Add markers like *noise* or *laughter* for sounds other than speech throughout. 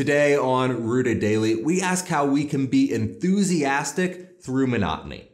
Today on Rooted Daily, we ask how we can be enthusiastic through monotony.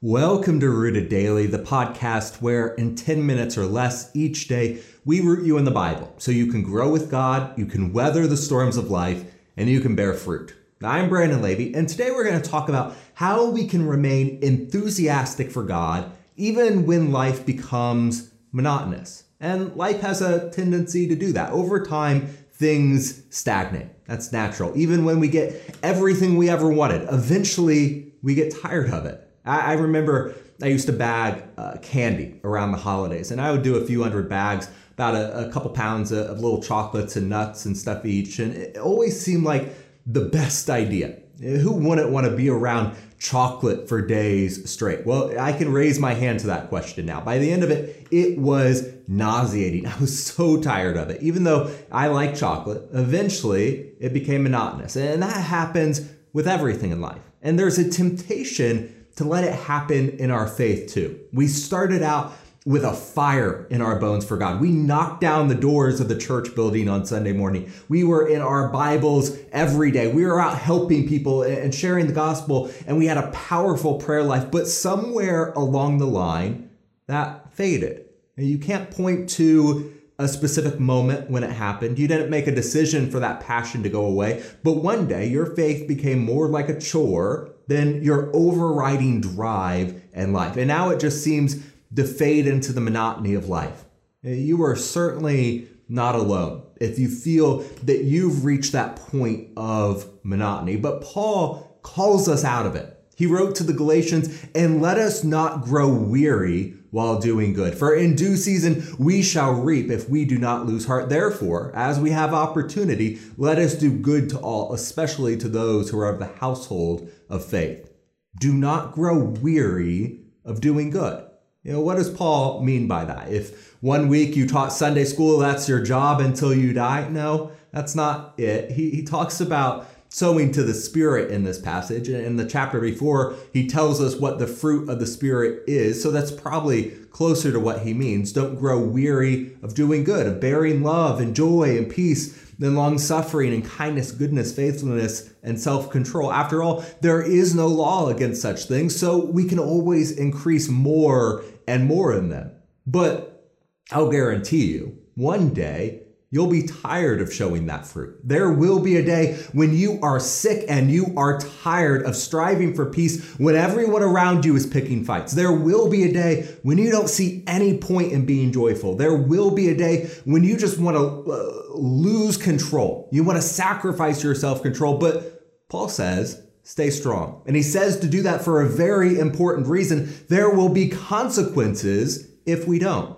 Welcome to Rooted Daily, the podcast where in 10 minutes or less each day, we root you in the Bible so you can grow with God, you can weather the storms of life, and you can bear fruit. I'm Brandon Levy, and today we're going to talk about how we can remain enthusiastic for God even when life becomes monotonous. And life has a tendency to do that. Over time, things stagnate. That's natural. Even when we get everything we ever wanted, eventually we get tired of it. I, I remember I used to bag uh, candy around the holidays, and I would do a few hundred bags, about a, a couple pounds of, of little chocolates and nuts and stuff each. And it always seemed like the best idea. Who wouldn't want to be around chocolate for days straight? Well, I can raise my hand to that question now. By the end of it, it was nauseating. *laughs* I was so tired of it. Even though I like chocolate, eventually it became monotonous. And that happens with everything in life. And there's a temptation to let it happen in our faith too. We started out with a fire in our bones for God. We knocked down the doors of the church building on Sunday morning. We were in our Bibles every day. We were out helping people and sharing the gospel, and we had a powerful prayer life. But somewhere along the line, that faded. You can't point to a specific moment when it happened. You didn't make a decision for that passion to go away. But one day, your faith became more like a chore than your overriding drive in life. And now it just seems to fade into the monotony of life. You are certainly not alone if you feel that you've reached that point of monotony. But Paul calls us out of it. He wrote to the Galatians, and let us not grow weary while doing good. For in due season we shall reap if we do not lose heart. Therefore, as we have opportunity, let us do good to all, especially to those who are of the household of faith. Do not grow weary of doing good. You know, what does Paul mean by that? If one week you taught Sunday school, that's your job until you die? No, that's not it. He, he talks about sowing to the Spirit in this passage. In the chapter before, he tells us what the fruit of the Spirit is. So that's probably closer to what he means. Don't grow weary of doing good, of bearing love and joy and peace then long suffering and kindness, goodness, faithfulness, and self control. After all, there is no law against such things, so we can always increase more and more in them. But I'll guarantee you, one day You'll be tired of showing that fruit. There will be a day when you are sick and you are tired of striving for peace when everyone around you is picking fights. There will be a day when you don't see any point in being joyful. There will be a day when you just want to uh, lose control. You want to sacrifice your self control. But Paul says, stay strong. And he says to do that for a very important reason. There will be consequences if we don't.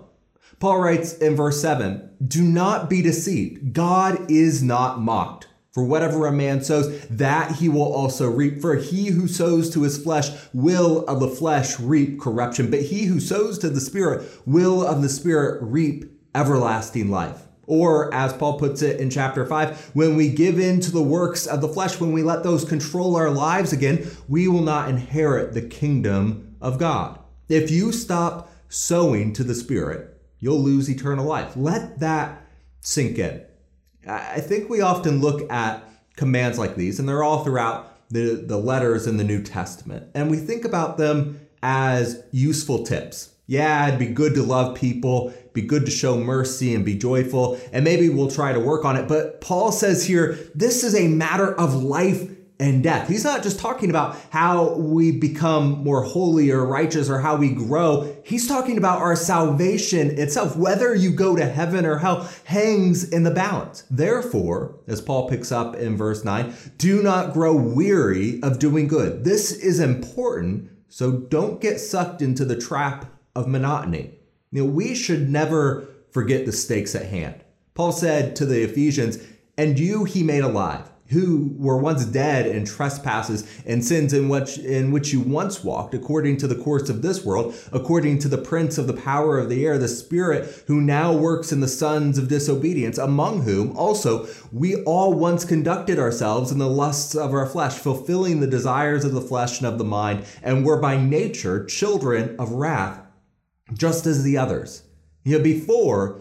Paul writes in verse 7 Do not be deceived. God is not mocked. For whatever a man sows, that he will also reap. For he who sows to his flesh will of the flesh reap corruption, but he who sows to the Spirit will of the Spirit reap everlasting life. Or, as Paul puts it in chapter 5, when we give in to the works of the flesh, when we let those control our lives again, we will not inherit the kingdom of God. If you stop sowing to the Spirit, you'll lose eternal life. Let that sink in. I think we often look at commands like these, and they're all throughout the, the letters in the New Testament, and we think about them as useful tips. Yeah, it'd be good to love people, be good to show mercy and be joyful, and maybe we'll try to work on it. But Paul says here, this is a matter of life and death. He's not just talking about how we become more holy or righteous or how we grow. He's talking about our salvation itself. Whether you go to heaven or hell hangs in the balance. Therefore, as Paul picks up in verse 9, do not grow weary of doing good. This is important, so don't get sucked into the trap of monotony. You know, we should never forget the stakes at hand. Paul said to the Ephesians, and you he made alive who were once dead in trespasses and sins in which in which you once walked according to the course of this world according to the prince of the power of the air the spirit who now works in the sons of disobedience among whom also we all once conducted ourselves in the lusts of our flesh fulfilling the desires of the flesh and of the mind and were by nature children of wrath just as the others you know before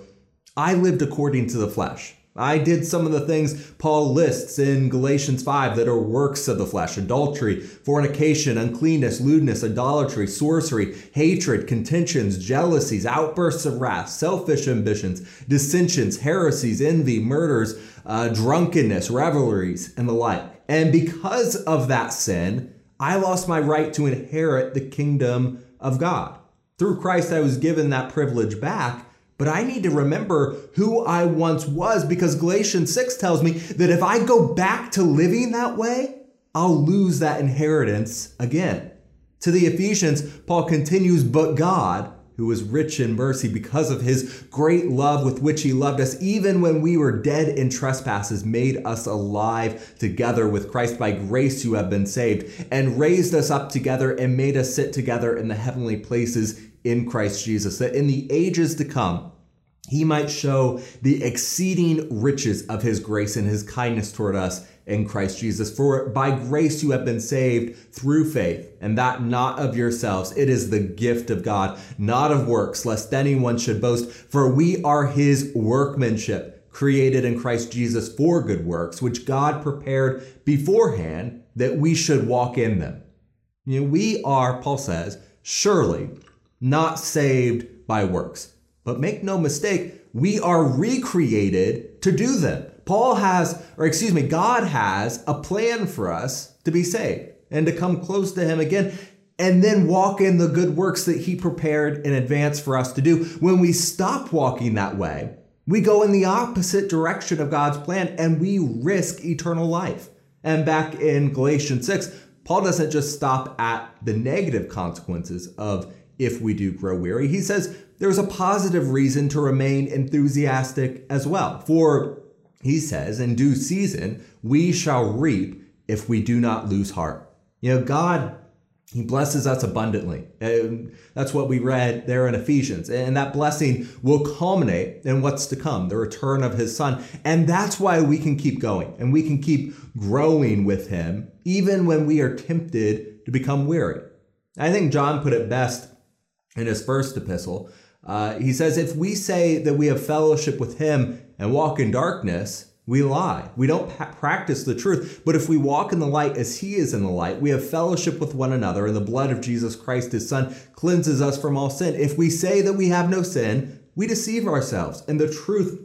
I lived according to the flesh. I did some of the things Paul lists in Galatians 5 that are works of the flesh adultery, fornication, uncleanness, lewdness, idolatry, sorcery, hatred, contentions, jealousies, outbursts of wrath, selfish ambitions, dissensions, heresies, envy, murders, uh, drunkenness, revelries, and the like. And because of that sin, I lost my right to inherit the kingdom of God. Through Christ, I was given that privilege back but I need to remember who I once was because Galatians 6 tells me that if I go back to living that way, I'll lose that inheritance again. To the Ephesians, Paul continues, But God, who is rich in mercy because of his great love with which he loved us, even when we were dead in trespasses, made us alive together with Christ. By grace you have been saved, and raised us up together and made us sit together in the heavenly places in Christ Jesus, that in the ages to come, he might show the exceeding riches of his grace and his kindness toward us in Christ Jesus. For by grace you have been saved through faith, and that not of yourselves. It is the gift of God, not of works, lest anyone should boast. For we are his workmanship, created in Christ Jesus for good works, which God prepared beforehand that we should walk in them. You know, we are, Paul says, surely not saved by works. But make no mistake, we are recreated to do them. Paul has, or excuse me, God has a plan for us to be saved and to come close to Him again and then walk in the good works that He prepared in advance for us to do. When we stop walking that way, we go in the opposite direction of God's plan and we risk eternal life. And back in Galatians 6, Paul doesn't just stop at the negative consequences of if we do grow weary. He says there's a positive reason to remain enthusiastic as well. For he says, in due season, we shall reap if we do not lose heart. You know, God, He blesses us abundantly. And that's what we read there in Ephesians. And that blessing will culminate in what's to come, the return of His Son. And that's why we can keep going and we can keep growing with Him, even when we are tempted to become weary. I think John put it best in his first epistle. Uh, he says, If we say that we have fellowship with him and walk in darkness, we lie. We don't pa- practice the truth. But if we walk in the light as he is in the light, we have fellowship with one another, and the blood of Jesus Christ, his son, cleanses us from all sin. If we say that we have no sin, we deceive ourselves, and the truth,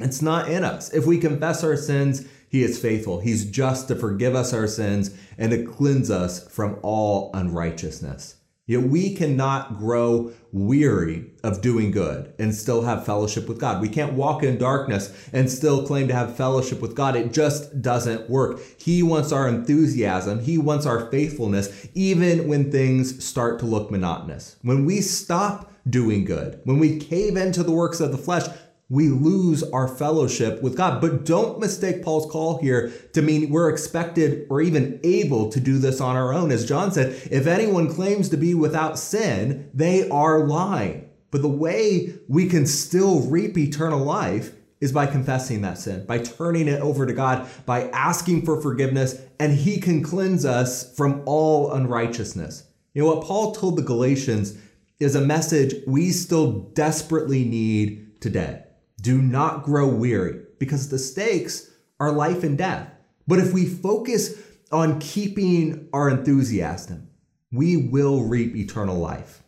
it's not in us. If we confess our sins, he is faithful. He's just to forgive us our sins and to cleanse us from all unrighteousness. Yet we cannot grow weary of doing good and still have fellowship with God. We can't walk in darkness and still claim to have fellowship with God. It just doesn't work. He wants our enthusiasm. He wants our faithfulness, even when things start to look monotonous. When we stop doing good, when we cave into the works of the flesh, we lose our fellowship with God. But don't mistake Paul's call here to mean we're expected or even able to do this on our own. As John said, if anyone claims to be without sin, they are lying. But the way we can still reap eternal life is by confessing that sin, by turning it over to God, by asking for forgiveness, and He can cleanse us from all unrighteousness. You know what Paul told the Galatians is a message we still desperately need today. Do not grow weary because the stakes are life and death. But if we focus on keeping our enthusiasm, we will reap eternal life.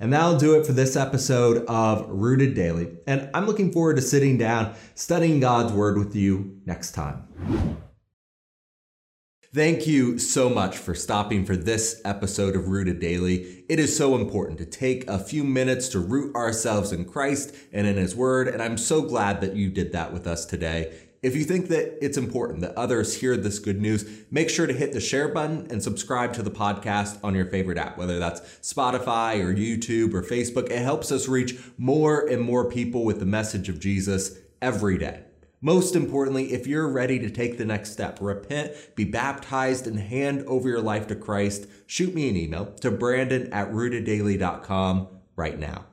And that'll do it for this episode of Rooted Daily. And I'm looking forward to sitting down, studying God's Word with you next time. Thank you so much for stopping for this episode of Rooted Daily. It is so important to take a few minutes to root ourselves in Christ and in His Word, and I'm so glad that you did that with us today. If you think that it's important that others hear this good news, make sure to hit the share button and subscribe to the podcast on your favorite app, whether that's Spotify or YouTube or Facebook. It helps us reach more and more people with the message of Jesus every day. Most importantly, if you're ready to take the next step, repent, be baptized, and hand over your life to Christ, shoot me an email to brandon at rooteddaily.com right now.